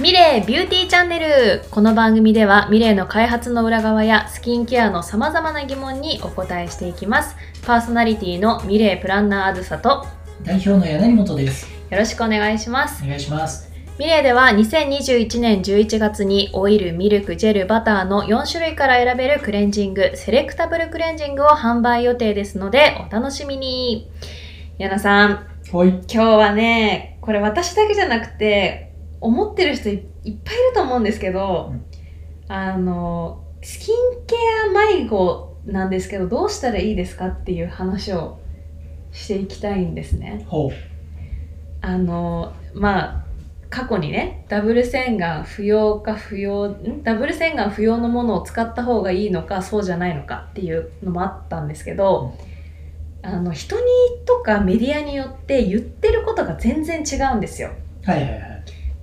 ミレイビューティーチャンネルこの番組ではミレイの開発の裏側やスキンケアの様々な疑問にお答えしていきますパーソナリティのミレイプランナーあずさと代表の柳本です。よろしくお願いしますお願いします。ミレイでは2021年11月にオイル、ミルク、ジェル、バターの4種類から選べるクレンジング、セレクタブルクレンジングを販売予定ですのでお楽しみにヤナさんはい。今日はねこれ私だけじゃなくて思ってる人いいっぱいいると思うんですけど、うんあのスキンケア迷子なんですけどどうしたらいいですかっていう話をしていきたいんですね。あのまあ過去にねダブル洗顔不要か不要ん？ダブル洗顔不要のものを使った方がいいのかそうじゃないのかっていうのもあったんですけど、あの人にとかメディアによって言ってることが全然違うんですよ。はいはいはい。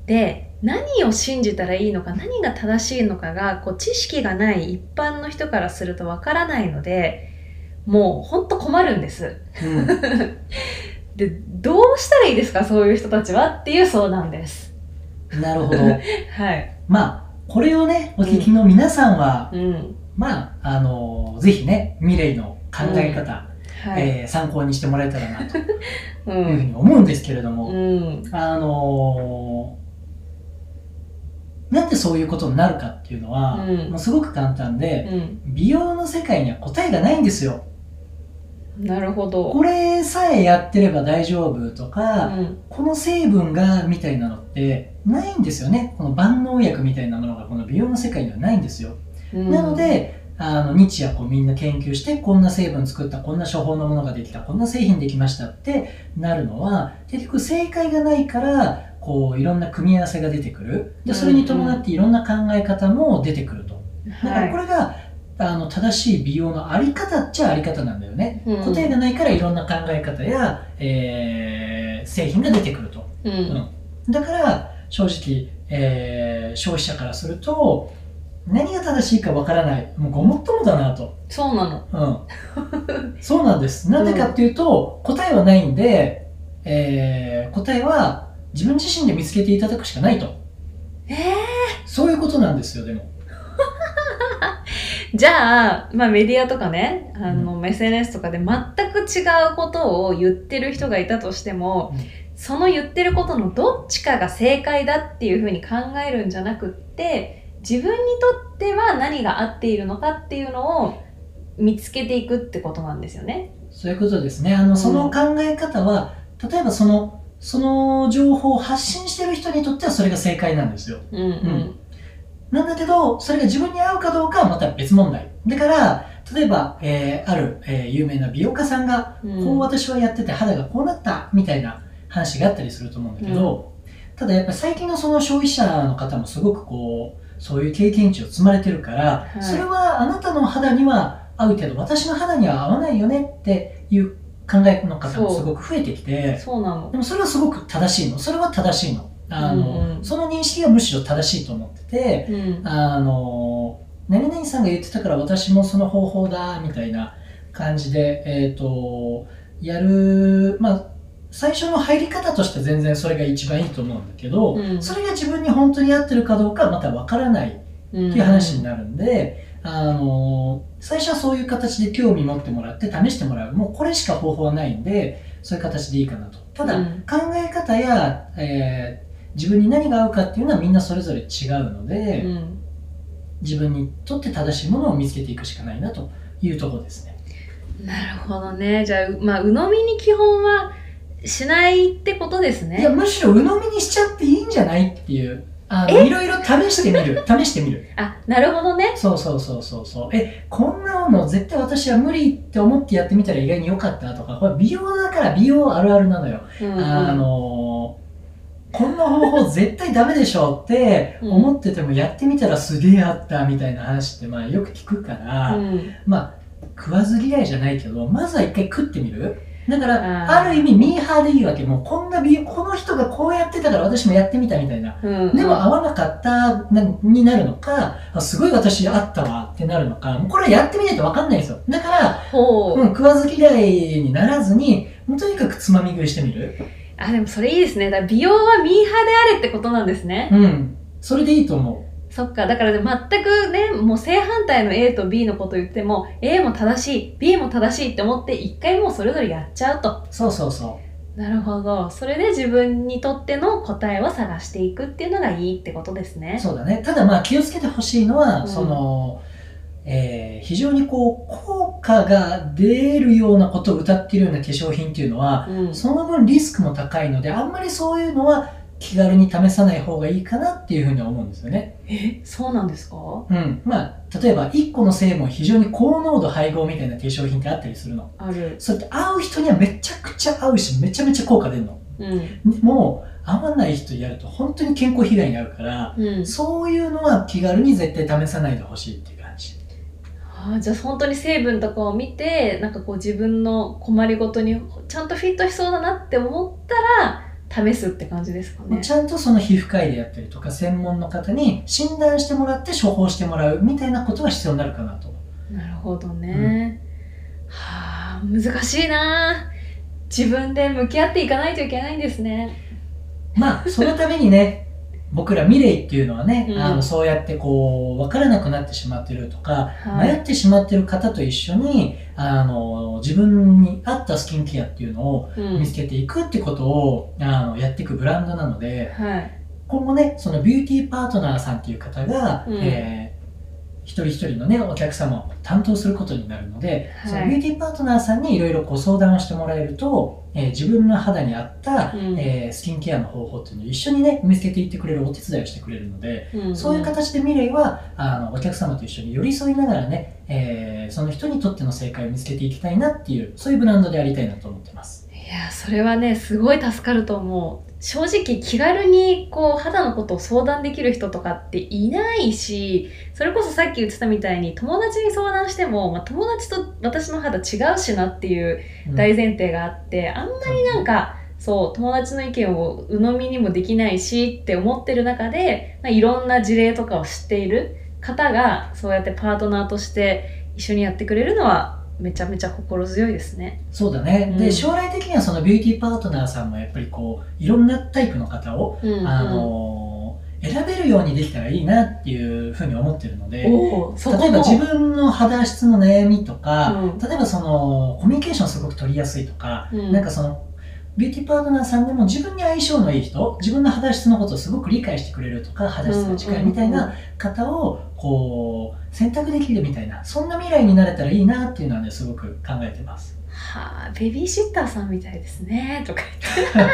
で何を信じたらいいのか何が正しいのかがこう知識がない一般の人からするとわからないのでもうほんと困るんです。うん。でどうしたらいいですかそういう人たちはっていう相談です。なるほど。はい。まあ、これをね、お聞きの皆さんは、うん。まあ、あのぜひね、ミレイの考え方、はい。えー参考にしてもらえたらなと いうう。ふうんに思うんですけれども、うん。あのなんでそういうことになるかっていうのは、うんもうすごく簡単で、うん。美容の世界には答えがないんですよ。なるほど。これさえやってれば大丈夫とか、うん。この成分がみたいなのってないんですよね。この万能薬みたいなものがこの美容の世界にはないんですよ。うんなの、で、あの日夜こうみんな研究してこんな成分作ったこんな処方のものができたこんな製品できましたってなるのは結局正解がないからこういろんな組み合わせが出てくる。でそれに伴っていろんな考え方も出てくると。だからこはれが、あの正しい美容のあり方っちゃあり方なんだよね、うん。答えがないからいろんな考え方や、えー製品が出てくると。い。うん。だから正直、えー消費者からすると何が正しいかわからない。もうごもっともだなと、そうなの。うん、そうなんです。なんでかっていうと、答えはないんで、えー答えは自分自身で見つけていただくしかないと。えそういうことなんですよでも。ー、じゃあ、まあメディアとかね、あの、SNS とかで全く違うことを言ってる人がいたとしても、うん。その言ってることのどっちかが正解だっていうふうに考えるんじゃなくって、自分にとっては何が合っているのかっていうのを見つけていくってことなんですよね。そういうことですね。あのその考え方は、例えばそのその情報を発信してる人にとってはそれが正解なんですよ。うんうん。なんだけど、それが自分に合うかどうかはまた別問題。だから、例えば、えーある、えー有名な美容家さんが、うん。こう私はやってて肌がこうなった、みたいな話があったりすると思うんだけど、ただやっぱ最近のその消費者の方もすごくこう、そういう経験値を積まれてるから、はい。それはあなたの肌には合うけど、私の肌には合わないよねっていう考えの方もすごく増えてきて、そうなので。もそれはすごく正しいの。それは正しいの。あの、うんうんその認識がむしろ正しいと思ってて、うん。あの、何々さんが言ってたから私もその方法だ、みたいな感じで、えっ、と、やる、まあ、最初の入り方として全然それが一番いいと思うんだけど、うんそれが自分に本当に合ってるかどうかはまたわからないっていう話になるんで、あの、最初はそういう形で興味持ってもらって試してもらう。もうこれしか方法はないんで、そういう形でいいかなと。ただ、うん考え方や、えー自分に何が合うかっていうのはみんなそれぞれ違うので、うん。自分にとって正しいものを見つけていくしかないなというところですね。なるほどね。じゃあ、うまあ、鵜呑みに基本はしないってことですね。いや、むしろ鵜呑みにしちゃっていいんじゃないっていう、あの、え？いろいろ試してみる。試してみる。あ、なるほどね。そうそうそうそうそう。え、こんなの絶対私は無理って思ってやってみたら意外に良かったとか、これ美容だから美容あるあるなのよ。うんあのこんな方法絶対ダメでしょって思っててもやってみたらすげえあったみたいな話ってまあよく聞くから、うんまあ食わず嫌いじゃないけどまずは一回食ってみるだからある意味ミーハーでいいわけ。もうこんな美容この人がこうやってたから私もやってみたみたいな。うん。でも合わなかったなになるのかあすごい私あったわってなるのか。もうこれはやってみないと分かんないですよ。だから、ほう、うん、食わず嫌いにならずにもうとにかくつまみ食いしてみる。あでもそれいいですね。だから美容はミーハーであれってことなんですね。うん。それでいいと思そっか、だから全くね、もう正反対の A と B のこと言っても、A も正しい、B も正しいって思って、一回もうそれぞれやっちゃうと。うそうそうそなるほど。それで自分にとっての答えを探していくっていうのがいいってことですうね。そうだねただまあ気をつけてほしいのは、うんその、えー非常にこう効果が出るようなことを歌っているような化粧品っていうのは、うん。その分リスクも高いのであんまりそういうのは気軽に試さない方がいいかなっていうふうには思うんですよね。え、そうなんですか？うん、まあ例えば1個の成分非常に高濃度配合みたいな化粧品ってあったりするの。ある。それって合う人にはめちゃくちゃ合うしめちゃめちゃ効果出るの。うん。もう合わない人やると本当に健康被害に遭うから、うん。そういうのは気軽に絶対試さないでほしいっていう感じ。あーじゃあ本当に成分とかを見てなんかこう自分の困りごとにちゃんとフィットしそうだなって思ったら試すって感じですかね。ちゃんとその皮膚科医であったりとか専門の方に診断してもらって処方してもらうみたいなことが必要になるかなと。なるほどね。はあ難しいな自分で向き合っていかないといけないんですね。まあそのためにね僕らミレイっていうのはね、うん。あのそうやってこう分からなくなってしまってるとか、はい。迷ってしまってる方と一緒にあの自分に合ったスキンケアっていうのをうん。見つけていくってことを、あのやっていくブランドなのではい。今後ねそのビューティーパートナーさんっていう方が、うん。えー一人一人のねお客様を担当することになるので、はい。そのビューティーパートナーさんにいろいろご相談をしてもらえると、えー自分の肌に合った、うん。えースキンケアの方法っていうのを一緒にね見つけていってくれるお手伝いをしてくれるので、うん。そういう形でミレイはあのお客様と一緒に寄り添いながらね、えーその人にとっての正解を見つけていきたいなっていうそういうブランドでありたいなと思ってます。いやそれはねすごい助かると思う。正直気軽にこう肌のことを相談できる人とかっていないしそれこそさっき言ってたみたいに友達に相談しても、まあ、友達と私の肌違うしなっていううん。大前提があって、あんまりなんかそう友達の意見を鵜呑みにもできないしって思ってる中で、まあ、いろんな事例とかを知っている方がそうやってパートナーとして一緒にやってくれるのはめちゃめちゃ心強いですね。そうだね、うん。で将来的にはそのビューティーパートナーさんもやっぱりこういろんなタイプの方を、うんうん。あのー選べるようにできたらいいなっていうふうに思ってるので例えば自分の肌質の悩みとか、うん。例えばそのコミュニケーションすごく取りやすいとか、うん。なんかそのビューティーパートナーさんでも自分に相性のいい人自分の肌質のことをすごく理解してくれるとか肌質が近いみたいな方をこう選択できるみたいなそんな未来になれたらいいなっていうのはねすごく考えてます。はあ、ベビーシッターさんみたいですねとか言って。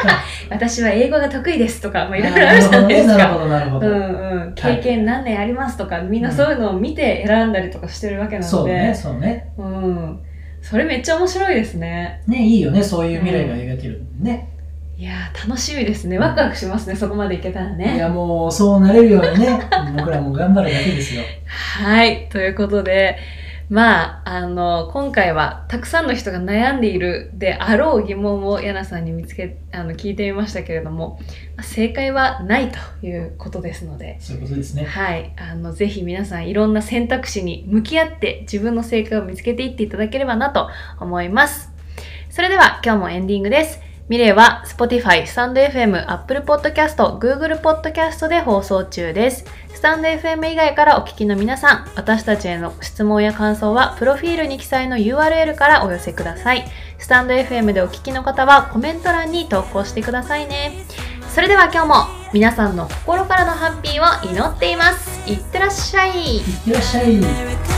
私は英語が得意ですとか、まあ、いろいろあるじゃないですか。うんうん、経験何年ありますとか、みんなそういうのを見て選んだりとかしてるわけなので、そうねそうね。うん、それめっちゃ面白いですね。ねいいよねそういう未来が描けるね、いやー楽しみですね。ワクワクしますね、そこまでいけたらいね。やもうそうなれるようにね 僕らも頑張るだけですよ。はい、ということで、まあ、あの、今回はたくさんの人が悩んでいるであろう疑問をヤナさんに見つけ、あの、聞いてみましたけれども、まあ正解はないということですので、そういうことですね。はい、あの、ぜひ皆さんいろんな選択肢に向き合って自分の正解を見つけていっていただければなと思います。それでは今日もエンディングです。ミレイは Spotify、スタンド FM、Apple Podcast、Google Podcast で放送中です。スタンド FM 以外からお聞きの皆さん、私たちへの質問や感想は、プロフィールに記載の URL からお寄せください。スタンド FM でお聞きの方はコメント欄に投稿してくださいね。それでは今日も皆さんの心からのハッピーを祈っています。いってらっしゃい。いってらっしゃい。